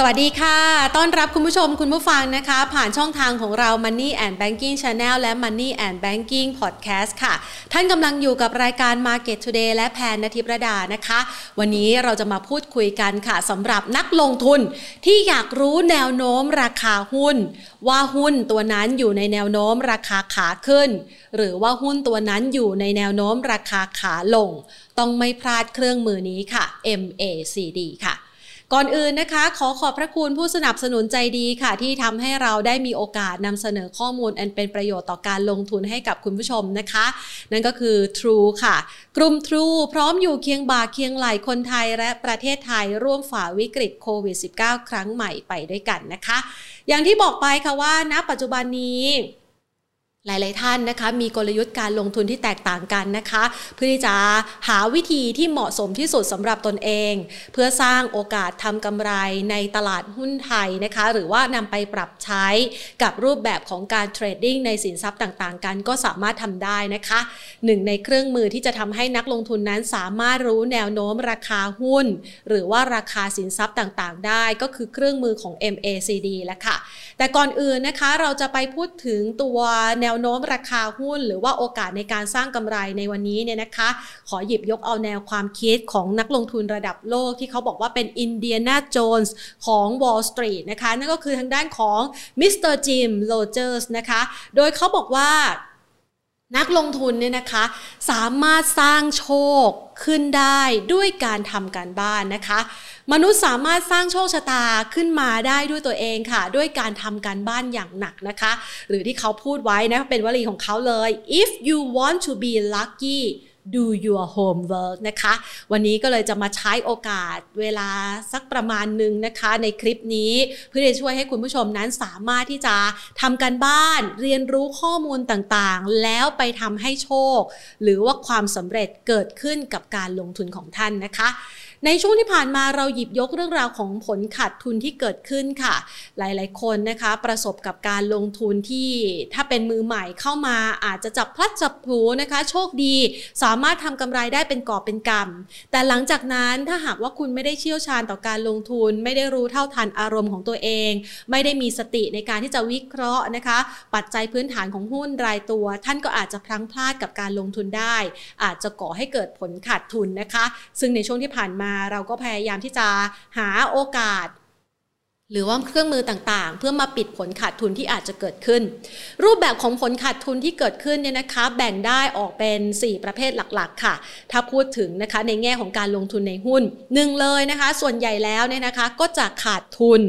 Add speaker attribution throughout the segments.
Speaker 1: สวัสดีค่ะ ต้อนรับคุณผู้ชมคุณผู้ฟังนะคะ ผ่านช่องทางของเรา Money and Banking Channel และ Money and Banking Podcast ค่ะ ท่านกำลังอยู่กับรายการ Market Today และแพนนทิประดานะคะ วันนี้เราจะมาพูดคุยกันค่ะสำหรับนักลงทุนที่อยากรู้แนวโน้มราคาหุ้น ว่าหุ้นตัวนั้นอยู่ในแนวโน้มราคาขาขึ้น หรือว่าหุ้นตัวนั้นอยู่ในแนวโน้มราคาขาลง ต้องไม่พลาดเครื่องมือนี้ค่ะ MACD ค่ะ ก่อนอื่นนะคะ ขอขอบพระคุณผู้สนับสนุนใจดีค่ะ ที่ทำให้เราได้มีโอกาสนำเสนอข้อมูลอันเป็นประโยชน์ต่อการลงทุนให้กับคุณผู้ชมนะคะ นั่นก็คือ True ค่ะ กลุ่ม True พร้อมอยู่เคียงบ่าเคียงไหลคนไทยและประเทศไทยร่วมฝ่าวิกฤตโควิด -19 ครั้งใหม่ไปด้วยกันนะคะ อย่างที่บอกไปค่ะว่าณปัจจุบันนี้ หลาย ๆ ท่านนะคะ มีกลยุทธ์การลงทุนที่แตกต่างกันนะคะ เพื่อที่จะหาวิธีที่เหมาะสมที่สุดสำหรับตนเอง เพื่อสร้างโอกาสทำกำไรในตลาดหุ้นไทยนะคะ หรือว่านำไปปรับใช้กับรูปแบบของการเทรดดิ้งในสินทรัพย์ต่าง ๆ กันก็สามารถทำได้นะคะหนึ่งในเครื่องมือที่จะทำให้นักลงทุนนั้นสามารถรู้แนวโน้มราคาหุ้น หรือว่าราคาสินทรัพย์ต่าง ๆ ได้ก็คือเครื่องมือของ MACD แล้วค่ะแต่ก่อนอื่นนะคะเราจะไปพูดถึงตัวแนวโน้มราคาหุ้น หรือว่าโอกาสในการสร้างกำไรในวันนี้เนี่ยนะคะ ขอหยิบยกเอาแนวความคิดของนักลงทุนระดับโลกที่เขาบอกว่าเป็นอินเดียนาโจนส์ของ Wall Street นะคะ นั่นก็คือทางด้านของมิสเตอร์จิมโรเจอร์สนะคะ โดยเขาบอกว่า นักลงทุนเนี่ยนะคะ สามารถสร้างโชคขึ้นได้ด้วยการทำการบ้านนะคะ มนุษย์สามารถสร้างโชคชะตาขึ้นมาได้ด้วยตัวเองค่ะ ด้วยการทำการบ้านอย่างหนักนะคะ หรือที่เขาพูดไว้นะเป็นวลีของเขาเลย if you want to be lucky do your homework นะคะ วันนี้ก็เลยจะมาใช้โอกาสเวลาสักประมาณหนึ่งนะคะ ในคลิปนี้เพื่อจะช่วยให้คุณผู้ชมนั้นสามารถที่จะทำการบ้านเรียนรู้ข้อมูลต่างๆ แล้วไปทำให้โชค หรือว่าความสำเร็จเกิดขึ้นกับการลงทุนของท่านนะคะ ในช่วงที่ผ่านมาเราหยิบยกเรื่องราวของผลขาดทุนที่เกิดขึ้นค่ะ หลายๆ คนนะคะประสบกับการลงทุนที่ถ้าเป็นมือใหม่เข้ามาอาจจะจับพลัดจับผูนะคะ โชคดี สามารถทำกำไรได้เป็นกอบเป็นกำแต่หลังจากนั้นถ้าหากว่าคุณไม่ได้เชี่ยวชาญต่อการลงทุน ไม่ได้รู้เท่าทันอารมณ์ของตัวเอง ไม่ได้มีสติในการที่จะวิเคราะห์นะคะ ปัจจัยพื้นฐานของหุ้นรายตัว ท่านก็อาจจะพลั้งพลาดกับการลงทุนได้ อาจจะก่อให้เกิดผลขาดทุนนะคะ ซึ่งในช่วงที่ผ่านมาเราก็พยายามที่จะหาโอกาส หรือว่าเครื่องมือต่างๆ เพื่อมาปิดผลขาดทุนที่อาจจะเกิดขึ้น รูปแบบของผลขาดทุนที่เกิดขึ้นเนี่ยนะคะ แบ่งได้ออกเป็น 4 ประเภทหลักๆ ค่ะ ถ้าพูดถึงนะคะในแง่ของการลงทุนในหุ้นหนึ่งเลยนะคะ ส่วนใหญ่แล้วเนี่ยนะคะก็จะขาดทุน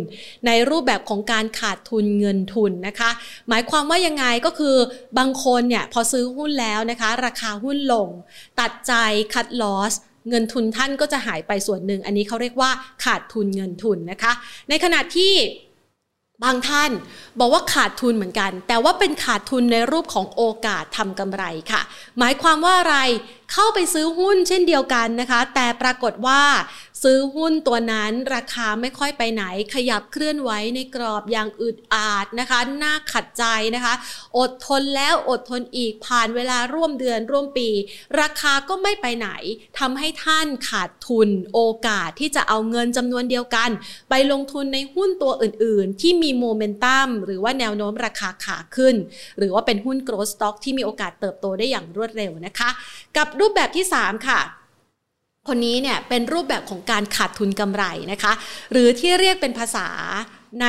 Speaker 1: ในรูปแบบของการขาดทุนเงินทุนนะคะ หมายความว่ายังไงก็คือบางคนเนี่ยพอซื้อหุ้นแล้วนะคะ ราคาหุ้นลง ตัดใจคัดลอส เงินทุนท่านก็จะหายไปส่วนหนึ่ง อันนี้เขาเรียกว่าขาดทุนเงินทุนนะคะ ในขณะที่บางท่านบอกว่าขาดทุนเหมือนกัน แต่ว่าเป็นขาดทุนในรูปของโอกาสทำกำไรค่ะ หมายความว่าอะไรเข้าไปซื้อหุ้นเช่นเดียวกันนะคะ แต่ปรากฏว่า ซื้อหุ้นตัวนั้นราคาไม่ค่อยไปไหน ขยับเคลื่อนไหวในกรอบอย่างอึดอาดนะคะน่าขัดใจนะคะ อดทนแล้วอดทนอีกผ่านเวลาร่วมเดือนร่วมปี ราคาก็ไม่ไปไหนทำให้ท่านขาดทุนโอกาสที่จะเอาเงินจำนวนเดียวกัน ไปลงทุนในหุ้นตัวอื่น ๆ ที่มีโมเมนตัมหรือว่าแนวโน้มราคาขาขึ้น หรือว่าเป็นหุ้นโกลด์สต็อกที่มีโอกาสเติบโตได้อย่างรวดเร็วนะคะ กับรูปแบบที่ 3 ค่ะ คนนี้เนี่ยเป็นรูปแบบของการขาดทุนกำไรนะคะ หรือที่เรียกเป็นภาษา ใน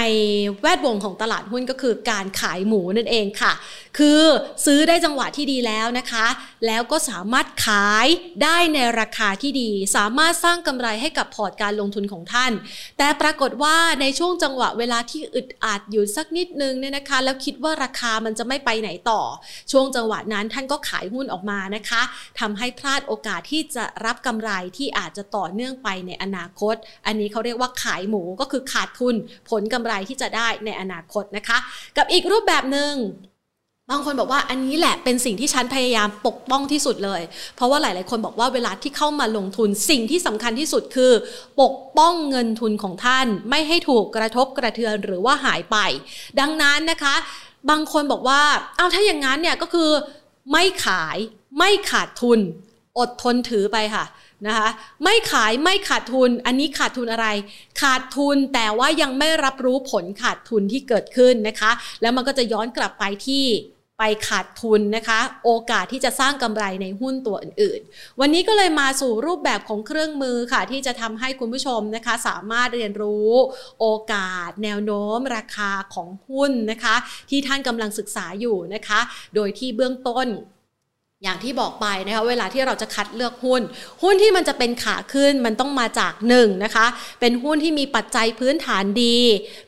Speaker 1: แวดวงของตลาดหุ้นก็คือการขายหมูนั่นเองค่ะ คือซื้อได้จังหวะที่ดีแล้วนะคะ แล้วก็สามารถขายได้ในราคาที่ดี สามารถสร้างกำไรให้กับพอร์ตการลงทุนของท่าน แต่ปรากฏว่าในช่วงจังหวะเวลาที่อึดอัดอยู่สักนิดนึงเนี่ยนะคะ แล้วคิดว่าราคามันจะไม่ไปไหนต่อ ช่วงจังหวะนั้นท่านก็ขายหุ้นออกมานะคะทำให้พลาดโอกาสที่จะรับกำไรที่อาจจะต่อเนื่องไปในอนาคต อันนี้เขาเรียกว่าขายหมูก็คือขาดทุนผลกำไรที่จะได้ในอนาคตนะคะ กับอีกรูปแบบหนึ่งบางคนบอกว่าอันนี้แหละเป็นสิ่งที่ฉันพยายามปกป้องที่สุดเลย เพราะว่าหลาย ๆ คนบอกว่าเวลาที่เข้ามาลงทุนสิ่งที่สำคัญที่สุดคือ ปกป้องเงินทุนของท่าน ไม่ให้ถูกกระทบกระเทือนหรือว่าหายไป ดังนั้นนะคะ บางคนบอกว่าเอาถ้าอย่างนั้นเนี่ยก็คือไม่ขายไม่ขาดทุน อดทนถือไปค่ะ นะคะไม่ขายไม่ขาดทุนอันนี้ขาดทุนอะไร ขาดทุนแต่ว่ายังไม่รับรู้ผลขาดทุนที่เกิดขึ้นนะคะ แล้วมันก็จะย้อนกลับไปที่ไปขาดทุนนะคะ โอกาสที่จะสร้างกำไรในหุ้นตัวอื่นๆ วันนี้ก็เลยมาสู่รูปแบบของเครื่องมือค่ะ ที่จะทำให้คุณผู้ชมนะคะ สามารถเรียนรู้โอกาส แนวโน้ม ราคาของหุ้นนะคะ ที่ท่านกำลังศึกษาอยู่นะคะ โดยที่เบื้องต้น อย่างที่บอกไปนะคะเวลาที่เราจะคัดเลือกหุ้น หุ้นที่มันจะเป็นขาขึ้นมันต้องมาจากหนึ่งนะคะ เป็นหุ้นที่มีปัจจัยพื้นฐานดี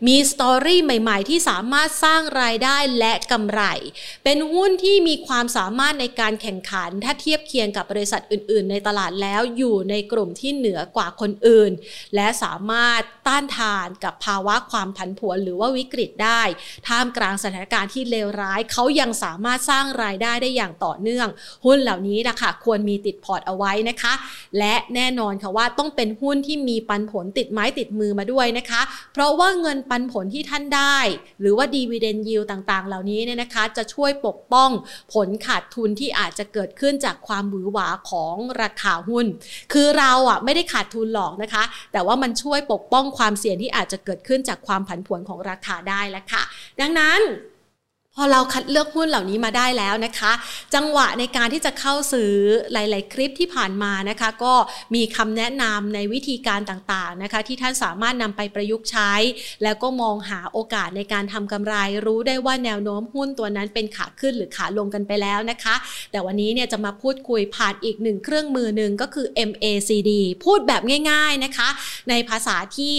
Speaker 1: มีสตอรี่ใหม่ๆ ที่สามารถสร้างรายได้และกำไร เป็นหุ้นที่มีความสามารถในการแข่งขัน ถ้าเทียบเคียงกับบริษัทอื่น ๆ ในตลาดแล้วอยู่ในกลุ่มที่เหนือกว่าคนอื่น และสามารถต้านทานกับภาวะความผันผวนหรือว่าวิกฤตได้ ท่ามกลางสถานการณ์ที่เลวร้ายเขายังสามารถสร้างรายได้ได้อย่างต่อเนื่องหุ้นเหล่านี้นะคะควรมีติดพอร์ตเอาไว้นะคะ และแน่นอนค่ะว่าต้องเป็นหุ้นที่มีปันผลติดไม้ติดมือมาด้วยนะคะ เพราะว่าเงินปันผลที่ท่านได้ หรือว่าดีวเดนยิวต่างๆ เหล่านี้เนี่ยนะคะ จะช่วยปกป้องผลขาดทุนที่อาจจะเกิดขึ้นจากความบือหวาของราคาหุ้น คือเราอะไม่ได้ขาดทุนหรอกนะคะ แต่ว่ามันช่วยปกป้องความเสี่ยงที่อาจจะเกิดขึ้นจากความผันผวนของราคาได้แล้วค่ะ ดังนั้น พอเราคัดเลือกหุ้นเหล่านี้มาได้แล้วนะคะ จังหวะในการที่จะเข้าซื้อหลาย ๆ คลิปที่ผ่านมานะคะ ก็มีคำแนะนำในวิธีการต่าง ๆ นะคะ ที่ท่านสามารถนำไปประยุกต์ใช้ แล้วก็มองหาโอกาสในการทำกำไร รู้ได้ว่าแนวโน้มหุ้นตัวนั้นเป็นขาขึ้นหรือขาลงกันไปแล้วนะคะ แต่วันนี้เนี่ยจะมาพูดคุยผ่านอีกหนึ่งเครื่องมือหนึ่งก็คือ MACD พูดแบบง่าย ๆ นะคะ ในภาษาที่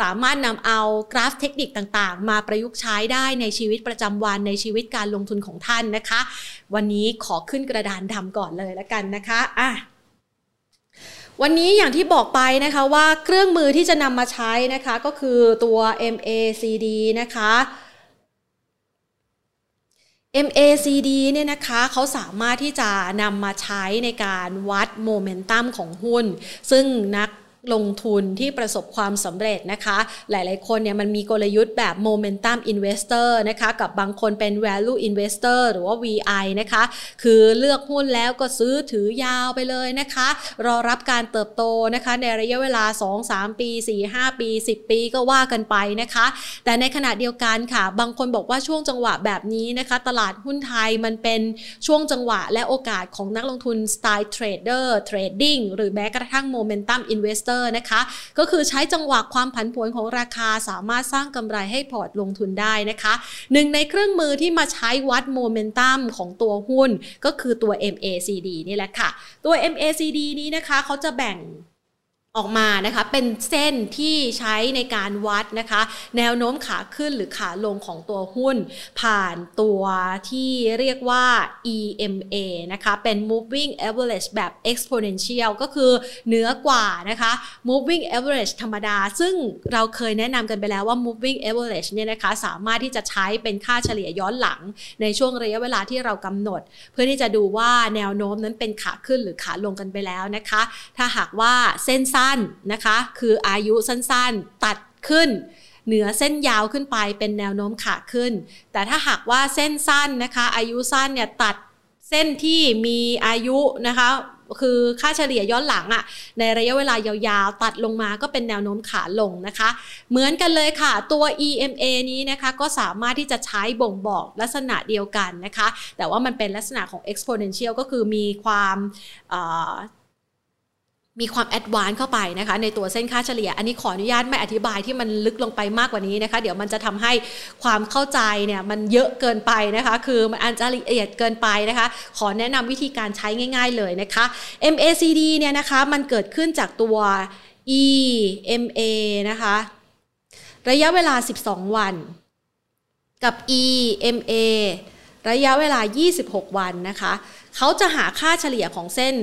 Speaker 1: สามารถนำเอากราฟเทคนิคต่างๆ มาประยุกต์ใช้ได้ในชีวิตประจำวันในชีวิตการลงทุนของท่านนะคะ วันนี้ขอขึ้นกระดานดำก่อนเลยล้วกันนะคะอะวันนี้อย่างที่บอกไปนะคะว่าเครื่องมือที่จะนำมาใช้นะคะก็คือตัว MACD นะคะ MACD เนี่ยนะคะเขาสามารถที่จะนำมาใช้ในการวัดโมเมนตัมของหุ้น ซึ่งนัก ลงทุนที่ประสบความสำเร็จนะคะ หลายๆ คนเนี่ยมันมีกลยุทธ์แบบ Momentum Investor นะคะกับบางคนเป็น Value Investor หรือว่า VI นะคะ คือเลือกหุ้นแล้วก็ซื้อถือยาวไปเลยนะคะ รอรับการเติบโตนะคะ ในระยะเวลา 2-3 ปี 4-5 ปี 10 ปีก็ว่ากันไปนะคะ แต่ในขณะเดียวกันค่ะ บางคนบอกว่าช่วงจังหวะแบบนี้นะคะ ตลาดหุ้นไทยมันเป็นช่วงจังหวะและโอกาสของนักลงทุนสไตล์ trader trading หรือแม้กระทั่ง Momentum Investor อร์นะคะ ก็คือใช้จังหวะความผันผวนของราคาสามารถสร้างกำไรให้พอร์ตลงทุนได้นะคะหนึ่งในเครื่องมือที่มาใช้วัดโมเมนตัมของตัวหุ้น ก็คือตัว MACD นี่แหละค่ะ ตัว MACD นี้นะคะเขาจะแบ่ง ออกมานะคะเป็นเส้นที่ใช้ในการวัดนะคะ แนวโน้มขาขึ้นหรือขาลงของตัวหุ้น ผ่านตัวที่เรียกว่า EMA นะคะเป็น moving average แบบ exponential ก็คือเหนือกว่านะคะ moving average ธรรมดา ซึ่งเราเคยแนะนำกันไปแล้วว่า moving average เนี่ยนะคะสามารถที่จะใช้เป็นค่าเฉลี่ยย้อนหลัง ในช่วงระยะเวลาที่เรากำหนด เพื่อที่จะดูว่าแนวโน้มนั้นเป็นขาขึ้นหรือขาลงกันไปแล้วนะคะ ถ้าหากว่าเส้นสั้นนะคะ คืออายุสั้นๆ ตัดขึ้น เหนือเส้นยาวขึ้นไปเป็นแนวโน้มขาขึ้น แต่ถ้าหากว่าเส้นสั้นนะคะ อายุสั้นเนี่ยตัดเส้นที่มีอายุนะคะคือค่าเฉลี่ยย้อนหลังอะในระยะเวลายาวๆ ตัดลงมาก็เป็นแนวโน้มขาลงนะคะ เหมือนกันเลยค่ะตัว EMA นี้นะคะก็สามารถที่จะใช้บ่งบอกลักษณะเดียวกันนะคะ แต่ว่ามันเป็นลักษณะของ exponential ก็คือมีความ มีความแอดวานซ์เข้าไปนะคะในตัวเส้นค่าเฉลี่ย อันนี้ขออนุญาตไม่อธิบายที่มันลึกลงไปมากกว่านี้นะคะเดี๋ยวมันจะทำให้ความเข้าใจเนี่ยมันเยอะเกินไปนะคะคือมันอาจจะละเอียดเกินไปนะคะขอแนะนำวิธีการใช้ง่าย ๆเลยนะคะ MACD เนี่ยนะคะมันเกิดขึ้นจากตัว EMA นะคะระยะเวลา 12 วัน กับ EMA ระยะเวลา 26 วันนะคะเขาจะหาค่าเฉลี่ยของเส้น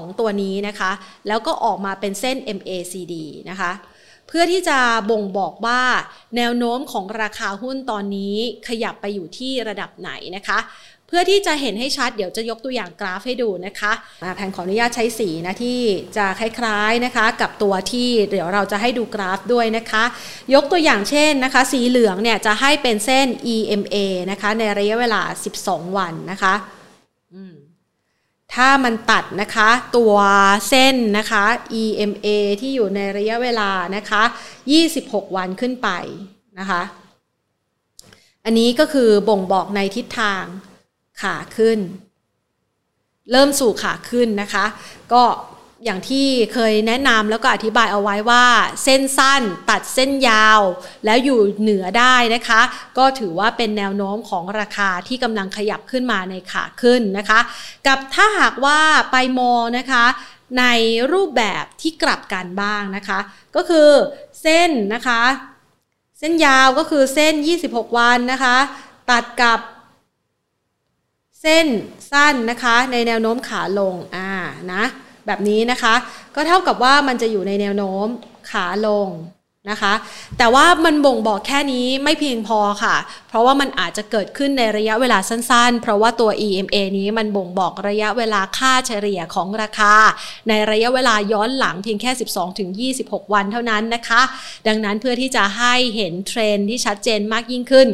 Speaker 1: 2 ตัวนี้นะคะ แล้วก็ออกมาเป็นเส้น MACD นะคะ เพื่อที่จะบ่งบอกว่า แนวโน้มของราคาหุ้นตอนนี้ขยับไปอยู่ที่ระดับไหนนะคะ เพื่อที่จะเห็นให้ชัดเดี๋ยวจะยกตัวอย่างกราฟให้ดูนะคะแผนขออนุญาตใช้สีนะที่จะคล้ายๆนะคะ กับตัวที่เดี๋ยวเราจะให้ดูกราฟด้วยนะคะ ยกตัวอย่างเช่นนะคะ สีเหลืองเนี่ยจะให้เป็นเส้น EMA นะคะในระยะเวลา 12 วันนะคะ ถ้ามันตัดนะคะตัวเส้นนะคะ EMA ที่อยู่ในระยะเวลานะคะ 26 วันขึ้นไปนะคะ อันนี้ก็คือบ่งบอกในทิศทางขาขึ้น เริ่มสู่ขาขึ้นนะคะ ก็ อย่างที่เคยแนะนำแล้วก็อธิบายเอาไว้ว่า เส้นสั้นตัดเส้นยาว แล้วอยู่เหนือได้นะคะ ก็ถือว่าเป็นแนวโน้มของราคาที่กำลังขยับขึ้นมาในขาขึ้นนะคะ กับถ้าหากว่าไปมอนะคะในรูปแบบที่กลับกันบ้างนะคะ ก็คือเส้นนะคะ เส้นยาวก็คือเส้น 26 วันนะคะ ตัดกับเส้นสั้นนะคะ ในแนวโน้มขาลงอ่านะ แบบนี้นะคะ ก็เท่ากับว่ามันจะอยู่ในแนวโน้มขาลงนะคะ แต่ว่ามันบ่งบอกแค่นี้ไม่เพียงพอค่ะ เพราะว่ามันอาจจะเกิดขึ้นในระยะเวลาสั้นๆ เพราะว่าตัว EMA นี้มันบ่งบอกระยะเวลาค่าเฉลี่ยของราคา ในระยะเวลาย้อนหลังเพียงแค่ 12-26 วันเท่านั้นนะคะ ดังนั้นเพื่อที่จะให้เห็นเทรนที่ชัดเจนมากยิ่งขึ้น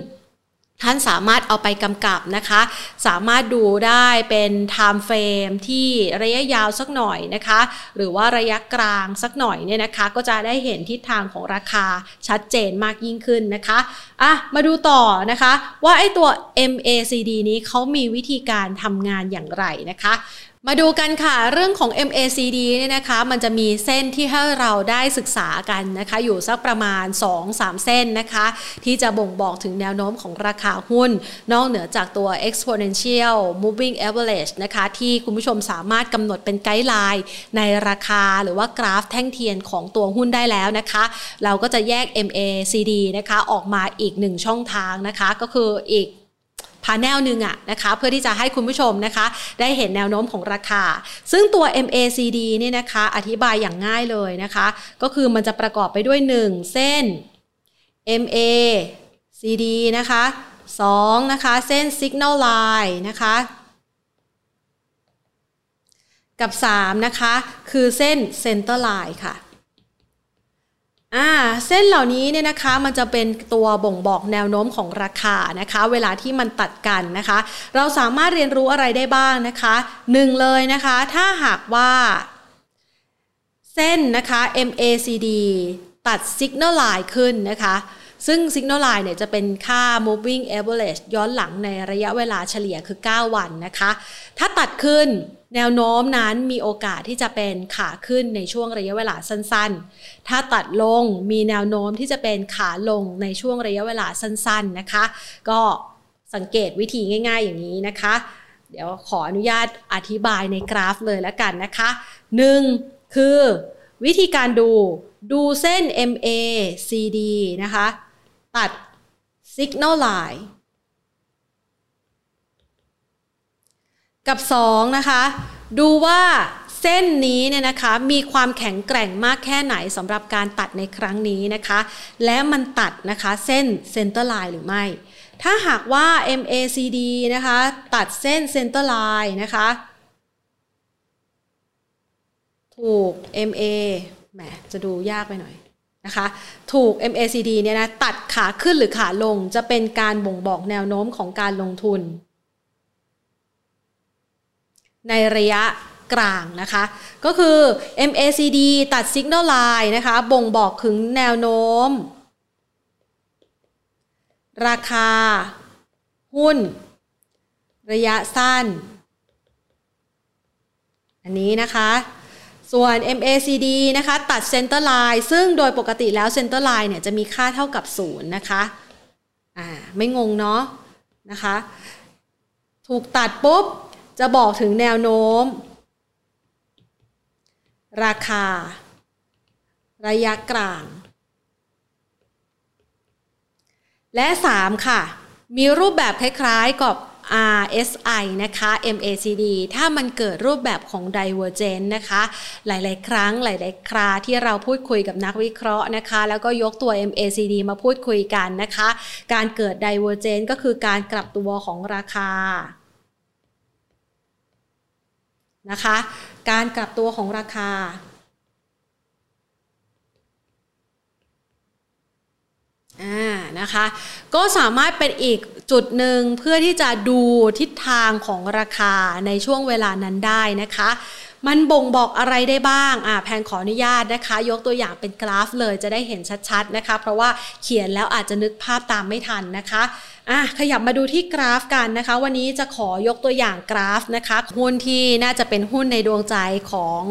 Speaker 1: ท่านสามารถเอาไปกำกับนะคะ สามารถดูได้เป็น time frame ที่ระยะยาวสักหน่อยนะคะ หรือว่าระยะกลางสักหน่อยเนี่ยนะคะ ก็จะได้เห็นทิศทางของราคาชัดเจนมากยิ่งขึ้นนะคะอะมาดูต่อนะคะ ว่าไอ้ตัว MACD นี้เขามีวิธีการทำงานอย่างไรนะคะ มาดูกันค่ะเรื่องของ MACD เนี่ยนะคะมันจะมีเส้นที่ให้เราได้ศึกษากันนะคะ อยู่สักประมาณ 2-3 เส้นนะคะ ที่จะบ่งบอกถึงแนวโน้มของราคาหุ้น นอกเหนือจากตัว exponential moving average นะคะที่คุณผู้ชมสามารถกำหนดเป็น guideline ในราคาหรือว่ากราฟแท่งเทียนของตัวหุ้นได้แล้วนะคะ เราก็จะแยก MACD นะคะออกมาอีกหนึ่งช่องทางนะคะ ก็คืออีก panel หนึ่งอะนะคะเพื่อที่จะให้คุณผู้ชมนะคะ ได้เห็นแนวโน้มของราคา ซึ่งตัว MACD เนี่ยนะคะอธิบายอย่างง่ายเลยนะคะ ก็คือมันจะประกอบไปด้วย 1 เส้น MACD นะคะ2นะคะเส้น Signal Line นะคะกับ 3 นะคะ คือเส้น Center Line ค่ะ อ่าเส้นเหล่านี้เนี่ยนะคะมันจะเป็นตัวบ่งบอกแนวโน้มของราคานะคะ เวลาที่มันตัดกันนะคะ เราสามารถเรียนรู้อะไรได้บ้างนะคะหนึ่งเลยนะคะ ถ้าหากว่าเส้นนะคะ MACD ตัด Signal Line ขึ้นนะคะ ซึ่ง Signal Line เนี่ยจะเป็นค่า moving average ย้อนหลังในระยะเวลาเฉลี่ยคือ 9 วันนะคะ ถ้าตัดขึ้น แนวโน้มนั้นมีโอกาสที่จะเป็นขาขึ้นในช่วงระยะเวลาสั้นๆ ถ้าตัดลงมีแนวโน้มที่จะเป็นขาลงในช่วงระยะเวลาสั้นๆนะคะ ก็สังเกตวิธีง่าย ๆ อย่างนี้นะคะ เดี๋ยวขออนุญาตอธิบายในกราฟเลยแล้วกันนะคะ 1. คือวิธีการดูดูเส้น MA CD นะคะ ตัด Signal Line กับ 2 นะคะ ดูว่าเส้นนี้เนี่ยนะคะมีความแข็งแกร่งมากแค่ไหนสำหรับการตัดในครั้งนี้นะคะ และมันตัดนะคะเส้น center line หรือไม่ ถ้าหากว่า MACD นะคะ ตัดเส้น center line นะคะ ถูก MA แหมจะดูยากไปหน่อยนะคะ ถูก MACD เนี่ยนะตัดขาขึ้นหรือขาลงจะเป็นการบ่งบอกแนวโน้มของการลงทุน ในระยะกลางนะคะ ก็คือ MACD ตัด Signal Line นะคะ บ่งบอกถึงแนวโน้ม ราคา หุ้น ระยะสั้น อันนี้นะคะ ส่วน MACD นะคะ ตัด Center Line ซึ่งโดยปกติแล้ว Center Line เนี่ยจะมีค่าเท่ากับ 0 นะคะ อ่า ไม่งงเนาะนะคะ ถูกตัดปุ๊บ จะบอกถึงแนวโน้ม ราคา ระยะกลาง และ 3 ค่ะ มีรูปแบบคล้ายๆกับ RSI นะคะ MACD ถ้ามันเกิดรูปแบบของ Divergent นะคะ หลายๆ ครั้งหลาย ๆ คราที่เราพูดคุยกับนักวิเคราะห์นะคะ แล้วก็ยกตัว MACD มาพูดคุยกันนะคะ การเกิด Divergent ก็คือการกลับตัวของราคา นะคะ การกลับตัวของราคา อ่า นะคะ ก็สามารถเป็นอีกจุดหนึ่งเพื่อที่จะดูทิศทางของราคาในช่วงเวลานั้นได้นะคะ มันบ่งบอกอะไรได้บ้าง อ่าแพงขออนุญาตนะคะ ยกตัวอย่างเป็นกราฟเลยจะได้เห็นชัดๆนะคะ เพราะว่าเขียนแล้วอาจจะนึกภาพตามไม่ทันนะคะ อะขยับมาดูที่กราฟกันนะคะ วันนี้จะขอยกตัวอย่างกราฟนะคะหุ้นที่น่าจะเป็นหุ้นในดวงใจของ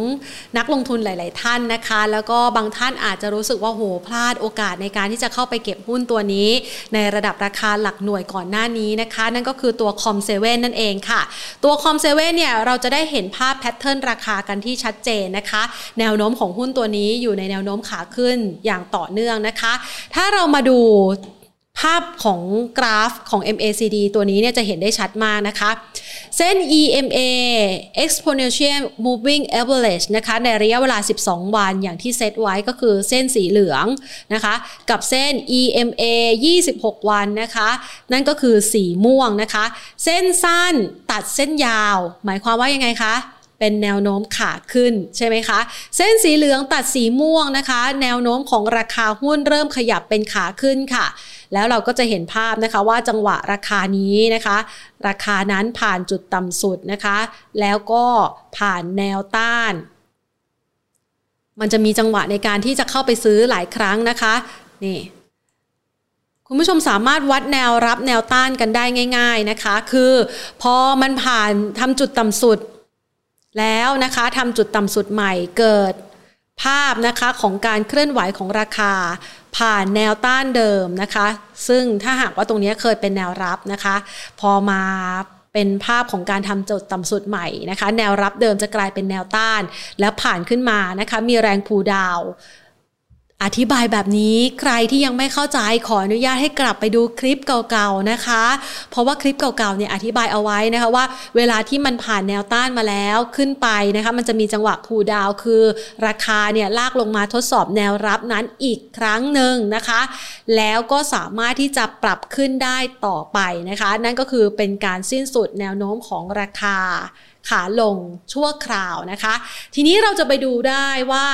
Speaker 1: นักลงทุนหลาย ๆ ท่านนะคะ แล้วก็บางท่านอาจจะรู้สึกว่าโหพลาดโอกาสในการที่จะเข้าไปเก็บหุ้นตัวนี้ ในระดับราคาหลักหน่วยก่อนหน้านี้นะคะ นั่นก็คือตัวคอมเซเว่นนั่นเองค่ะ ตัวคอมเซเว่นเนี่ยเราจะได้เห็นภาพ pattern ราคากันที่ชัดเจนนะคะ แนวโน้มของหุ้นตัวนี้อยู่ในแนวโน้มขาขึ้นอย่างต่อเนื่องนะคะ ถ้าเรามาดู ภาพของกราฟของ MACD ตัวนี้เนี่ยจะเห็นได้ชัดมากนะคะ เส้น EMA exponential moving average นะคะ ในระยะเวลา 12 วันอย่างที่เซตไว้ก็คือเส้นสีเหลืองนะคะ กับเส้น EMA 26 วันนะคะ นั่นก็คือสีม่วงนะคะ เส้นสั้นตัดเส้นยาว หมายความว่ายังไงคะ เป็นแนวโน้มขาขึ้นใช่ไหมคะ เส้นสีเหลืองตัดสีม่วงนะคะ แนวโน้มของราคาหุ้นเริ่มขยับเป็นขาขึ้นค่ะ แล้วเราก็จะเห็นภาพนะคะว่าจังหวะราคานี้นะคะ ราคานั้นผ่านจุดต่ำสุดนะคะ แล้วก็ผ่านแนวต้าน มันจะมีจังหวะในการที่จะเข้าไปซื้อหลายครั้งนะคะนี่คุณผู้ชมสามารถวัดแนวรับแนวต้านกันได้ง่าย ๆนะคะ คือพอมันผ่านทำจุดต่ำสุด แล้วนะคะทำจุดต่ำสุดใหม่เกิดภาพนะคะของการเคลื่อนไหวของราคา ผ่านแนวต้านเดิมนะคะ ซึ่งถ้าหากว่าตรงนี้เคยเป็นแนวรับนะคะ พอมาเป็นภาพของการทำจุดต่ำสุดใหม่นะคะ แนวรับเดิมจะกลายเป็นแนวต้าน แล้วผ่านขึ้นมานะคะ มีแรงพูดาว อธิบายแบบนี้ใครที่ยังไม่เข้าใจขออนุญาตให้กลับไปดูคลิปเก่าๆนะคะ เพราะว่าคลิปเก่าๆเนี่ยอธิบายเอาไว้นะคะว่า เวลาที่มันผ่านแนวต้านมาแล้วขึ้นไปนะคะ มันจะมีจังหวะคูดาวคือ ราคาเนี่ยลากลงมาทดสอบแนวรับนั้นอีกครั้งหนึ่งนะคะ แล้วก็สามารถที่จะปรับขึ้นได้ต่อไปนะคะ นั่นก็คือเป็นการสิ้นสุดแนวโน้มของราคาขาลงชั่วคราวนะคะ ทีนี้เราจะไปดูได้ว่า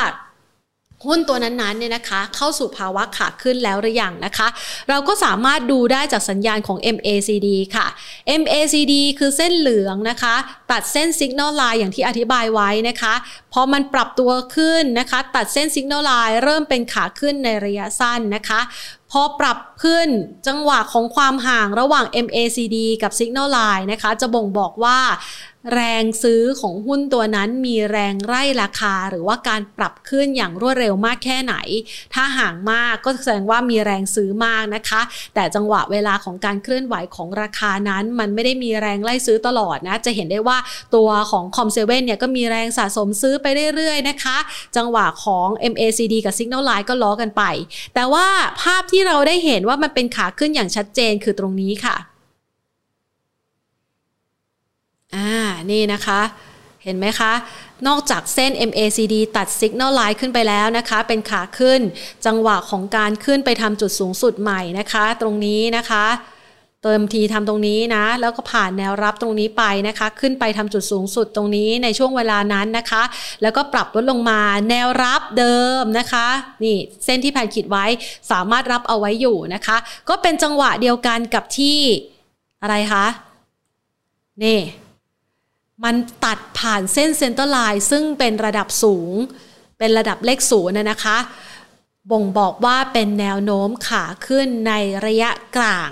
Speaker 1: หุ้นตัวนั้นๆเนี่ยนะคะ เข้าสู่ภาวะขาขึ้นแล้วหรือยังนะคะ เราก็สามารถดูได้จากสัญญาณของ MACD ค่ะ MACD คือเส้นเหลืองนะคะ ตัดเส้น Signal Line อย่างที่อธิบายไว้นะคะพอมันปรับตัวขึ้นนะคะ ตัดเส้น Signal Line เริ่มเป็นขาขึ้นในระยะสั้นนะคะ พอปรับขึ้นจังหวะของความห่างระหว่าง MACD กับ Signal Line นะคะ จะบ่งบอกว่า แรงซื้อของหุ้นตัวนั้นมีแรงไล่ราคา หรือว่าการปรับขึ้นอย่างรวดเร็วมากแค่ไหน ถ้าห่างมากก็แสดงว่ามีแรงซื้อมากนะคะ แต่จังหวะเวลาของการเคลื่อนไหวของราคานั้น มันไม่ได้มีแรงไล่ซื้อตลอดนะ จะเห็นได้ว่าตัวของคอมเซเว่นเนี่ยก็มีแรงสะสมซื้อไปเรื่อยๆนะคะ จังหวะของ MACD กับ Signal Line ก็ล้อกันไป แต่ว่าภาพที่เราได้เห็นว่ามันเป็นขาขึ้นอย่างชัดเจนคือตรงนี้ค่ะ อ่า นี่นะคะ เห็นไหมคะ นอกจากเส้น MACD ตัด Signal Line ขึ้นไปแล้วนะคะ เป็นขาขึ้น จังหวะของการขึ้นไปทำจุดสูงสุดใหม่นะคะ ตรงนี้นะคะ เติมทีทำตรงนี้นะ แล้วก็ผ่านแนวรับตรงนี้ไปนะคะ ขึ้นไปทำจุดสูงสุดตรงนี้ในช่วงเวลานั้นนะคะ แล้วก็ปรับลดลงมาแนวรับเดิมนะคะ นี่เส้นที่แผนขีดไว้สามารถรับเอาไว้อยู่นะคะ ก็เป็นจังหวะเดียวกันกับที่อะไรคะนี่มันตัดผ่านเส้น center line ซึ่งเป็นระดับสูง เป็นระดับเลขศูนย์นะคะ บ่งบอกว่าเป็นแนวโน้มขาขึ้นในระยะกลาง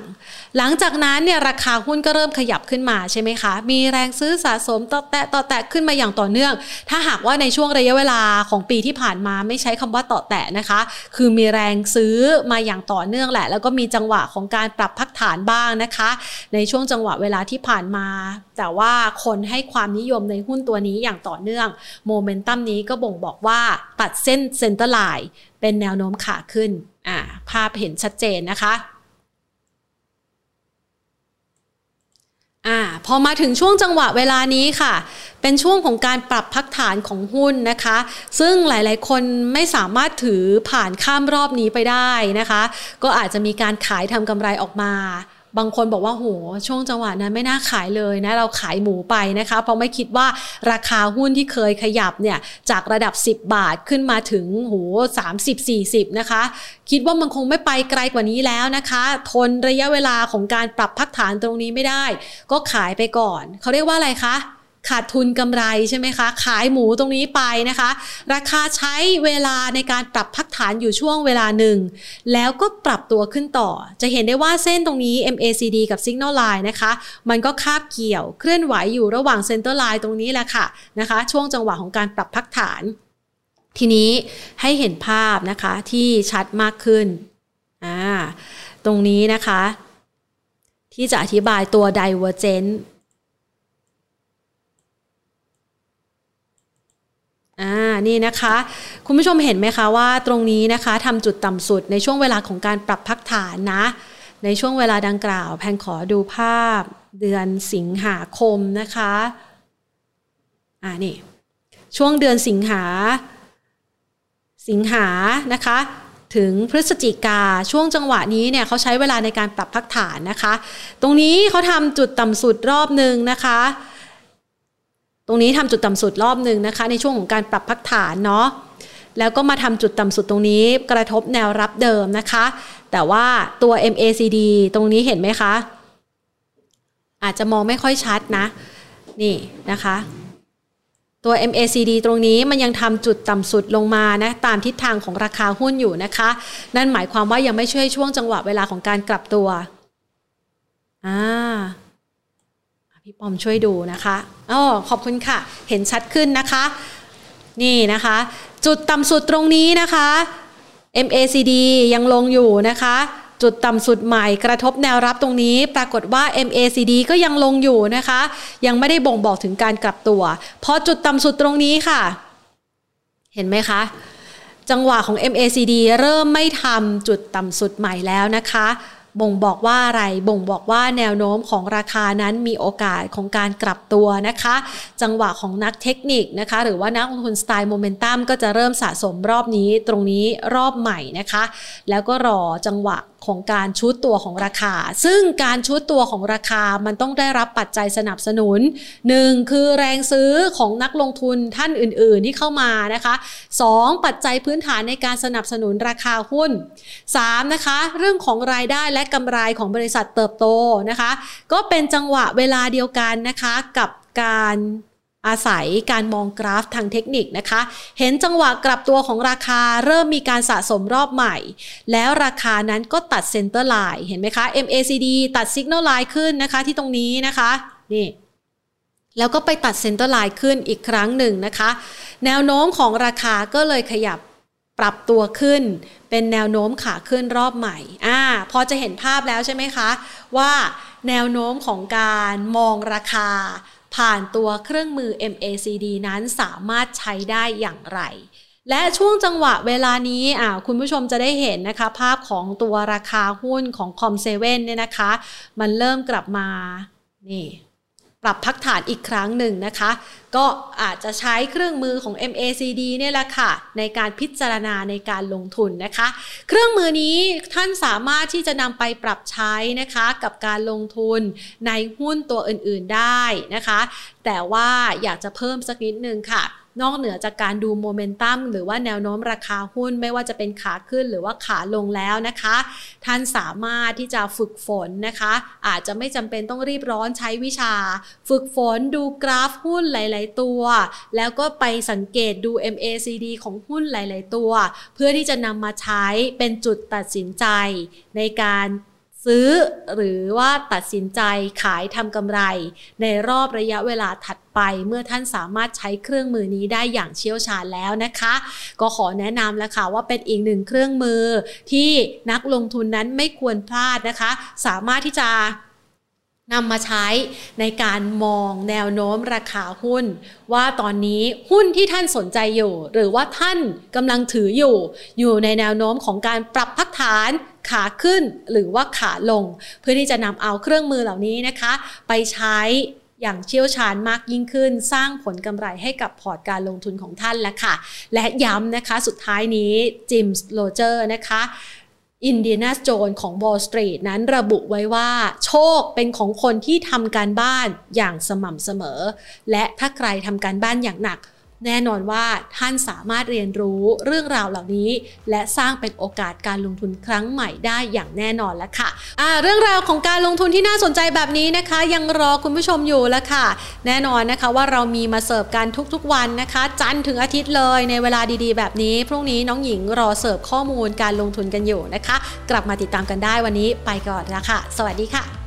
Speaker 1: หลังจากนั้นเนี่ยราคาหุ้นก็เริ่มขยับขึ้นมาใช่ไหมคะ มีแรงซื้อสะสมเตาะแตะเตาะแตะขึ้นมาอย่างต่อเนื่อง ถ้าหากว่าในช่วงระยะเวลาของปีที่ผ่านมาไม่ใช้คำว่าเตาะแตะนะคะ คือมีแรงซื้อมาอย่างต่อเนื่องแหละ แล้วก็มีจังหวะของการปรับพักฐานบ้างนะคะ ในช่วงจังหวะเวลาที่ผ่านมา แต่ว่าคนให้ความนิยมในหุ้นตัวนี้อย่างต่อเนื่องโมเมนตัมนี้ก็บ่งบอกว่าตัดเส้น center line เป็นแนวโน้มขาขึ้นอ่าภาพเห็นชัดเจนนะคะ อ่าพอมาถึงช่วงจังหวะเวลานี้ค่ะ เป็นช่วงของการปรับพักฐานของหุ้นนะคะ ซึ่งหลายๆ คนไม่สามารถถือผ่านข้ามรอบนี้ไปได้นะคะ ก็อาจจะมีการขายทำกำไรออกมา บางคนบอกว่าโหช่วงจังหวะนั้นไม่น่าขายเลยนะเราขายหมูไปนะคะ เพราะไม่คิดว่าราคาหุ้นที่เคยขยับเนี่ยจากระดับ 10 บาทขึ้นมาถึงโหสามสิบสี่สิบนะคะ คิดว่ามันคงไม่ไปไกลกว่านี้แล้วนะคะ ทนระยะเวลาของการปรับพักฐานตรงนี้ไม่ได้ ก็ขายไปก่อน เขาเรียกว่าอะไรคะ ขาดทุนกำไรใช่ไหมคะ ขายหมูตรงนี้ไปนะคะ ราคาใช้เวลาในการปรับพักฐานอยู่ช่วงเวลาหนึ่ง แล้วก็ปรับตัวขึ้นต่อ จะเห็นได้ว่าเส้นตรงนี้ MACD กับ Signal Line นะคะ มันก็คาบเกี่ยวเคลื่อนไหวอยู่ระหว่าง Center Line ตรงนี้แหละค่ะนะคะ ช่วงจังหวะของการปรับพักฐาน ทีนี้ให้เห็นภาพนะคะที่ชัดมากขึ้นอ่าตรงนี้นะคะ ที่จะอธิบายตัว Divergent อ่านี่นะคะ คุณผู้ชมเห็นไหมคะว่าตรงนี้นะคะทำจุดต่ำสุดในช่วงเวลาของการปรับพักฐานนะ ในช่วงเวลาดังกล่าว แพนขอดูภาพเดือนสิงหาคมนะคะอ่านี่ช่วงเดือนสิงหา สิงหานะคะถึงพฤศจิกาช่วงจังหวะนี้เนี่ยเขาใช้เวลาในการปรับพักฐานนะคะ ตรงนี้เขาทำจุดต่ำสุดรอบหนึ่งนะคะ รงนี้ทำจุดต่ำสุดรอบหนึ่งนะคะ ในช่วงของการปรับพักฐานเนาะแล้วก็มาทำจุดต่ำสุดตรงนี้กระทบแนวรับเดิมนะคะ แต่ว่าตัว MACD ตรงนี้เห็นไหมคะ อาจจะมองไม่ค่อยชัดนะ นี่นะคะ ตัว MACD ตรงนี้มันยังทำจุดต่ำสุดลงมานะ ตามทิศทางของราคาหุ้นอยู่นะคะ นั่นหมายความว่ายังไม่ช่วยช่วงจังหวะเวลาของการกลับตัว อ่า พี่ปอมช่วยดูนะคะอ๋อขอบคุณค่ะ เห็นชัดขึ้นนะคะ นี่นะคะ จุดต่ำสุดตรงนี้นะคะ MACD ยังลงอยู่นะคะ จุดต่ำสุดใหม่กระทบแนวรับตรงนี้ ปรากฏว่า MACD ก็ยังลงอยู่นะคะ ยังไม่ได้บ่งบอกถึงการกลับตัวพอจุดต่ำสุดตรงนี้ค่ะ เห็นไหมคะจังหวะของ MACD เริ่มไม่ทำจุดต่ำสุดใหม่แล้วนะคะ บ่งบอกว่าอะไร บ่งบอกว่าแนวโน้มของราคานั้นมีโอกาสของการกลับตัวนะคะ จังหวะของนักเทคนิคนะคะ หรือว่านักลงทุนสไตล์โมเมนตัมก็จะเริ่มสะสมรอบนี้ตรงนี้รอบใหม่นะคะ แล้วก็รอจังหวะ ของการชุดตัวของราคา ซึ่งการชุดตัวของราคามันต้องได้รับปัจจัยสนับสนุน 1. คือแรงซื้อของนักลงทุนท่านอื่น ๆ ที่เข้ามานะคะ 2. ปัจจัยพื้นฐานในการสนับสนุนราคาหุ้น 3. นะคะ เรื่องของรายได้และกำไรของบริษัทเติบโตนะคะ ก็เป็นจังหวะเวลาเดียวกันนะคะกับการ อาศัยการมองกราฟทางเทคนิคนะคะ เห็นจังหวะกลับตัวของราคาเริ่มมีการสะสมรอบใหม่ แล้วราคานั้นก็ตัดเซ็นเตอร์ไลน์เห็นไหมคะ MACD ตัด Signal Line ขึ้นนะคะที่ตรงนี้นะคะ นี่แล้วก็ไปตัด center line ขึ้นอีกครั้งหนึ่งนะคะ แนวโน้มของราคาก็เลยขยับปรับตัวขึ้น เป็นแนวโน้มขาขึ้นรอบใหม่อ่าพอจะเห็นภาพแล้วใช่ไหมคะ ว่าแนวโน้มของการมองราคา ผ่านตัวเครื่องมือ MACD นั้นสามารถใช้ได้อย่างไร และช่วงจังหวะเวลานี้อ่าคุณผู้ชมจะได้เห็นนะคะ ภาพของตัวราคาหุ้นของคอมเซเว่นเนี่ยนะคะ มันเริ่มกลับมา นี่ ปรับพักฐานอีกครั้งหนึ่งนะคะ ก็อาจจะใช้เครื่องมือของ MACD เนี่ยแหละค่ะ ในการพิจารณาในการลงทุนนะคะ เครื่องมือนี้ท่านสามารถที่จะนำไปปรับใช้นะคะกับการลงทุนในหุ้นตัวอื่นๆได้นะคะ แต่ว่าอยากจะเพิ่มสักนิดนึงค่ะนอกเหนือจากการดูโมเมนตัมหรือว่าแนวโน้มราคาหุ้นไม่ว่าจะเป็นขาขึ้นหรือว่าขาลงแล้วนะคะ ท่านสามารถที่จะฝึกฝนนะคะ อาจจะไม่จำเป็นต้องรีบร้อนใช้วิชา ฝึกฝนดูกราฟหุ้นหลายๆ ตัว แล้วก็ไปสังเกตดู MACD ของหุ้นหลาย ๆ ตัว เพื่อที่จะนำมาใช้เป็นจุดตัดสินใจในการซื้อหรือว่าตัดสินใจขายทำกำไร ในรอบระยะเวลาถัดไปเมื่อท่านสามารถใช้เครื่องมือนี้ได้อย่างเชี่ยวชาญแล้วนะคะ ก็ขอแนะนำแล้วค่ะว่าเป็นอีกหนึ่งเครื่องมือที่นักลงทุนนั้นไม่ควรพลาดนะคะ สามารถที่จะ นำมาใช้ในการมองแนวโน้มราคาหุ้น ว่าตอนนี้หุ้นที่ท่านสนใจอยู่ หรือว่าท่านกำลังถืออยู่ อยู่ในแนวโน้มของการปรับพักฐานขาขึ้นหรือว่าขาลง เพื่อที่จะนำเอาเครื่องมือเหล่านี้นะคะ ไปใช้อย่างเชี่ยวชาญมากยิ่งขึ้น สร้างผลกำไรให้กับพอร์ตการลงทุนของท่านแล้วค่ะ และย้ำนะคะสุดท้ายนี้จิมโรเจอร์สนะคะ อินเดียนาโจนส์ของ Wall Street นั้นระบุไว้ว่า โชคเป็นของคนที่ทำการบ้านอย่างสม่ำเสมอ และถ้าใครทำการบ้านอย่างหนัก แน่นอนว่าท่านสามารถเรียนรู้เรื่องราวเหล่านี้ และสร้างเป็นโอกาสการลงทุนครั้งใหม่ได้อย่างแน่นอนแล้วค่ะเรื่องราวของการลงทุนที่น่าสนใจแบบนี้นะคะ ยังรอคุณผู้ชมอยู่แล้วค่ะ แน่นอนนะคะว่าเรามีมาเสิร์ฟกันทุกๆวันนะคะ จันทร์ถึงอาทิตย์เลยในเวลาดีๆ แบบนี้ พรุ่งนี้น้องหญิงรอเสิร์ฟข้อมูลการลงทุนกันอยู่นะคะ กลับมาติดตามกันได้วันนี้ไปก่อนละค่ะสวัสดีค่ะ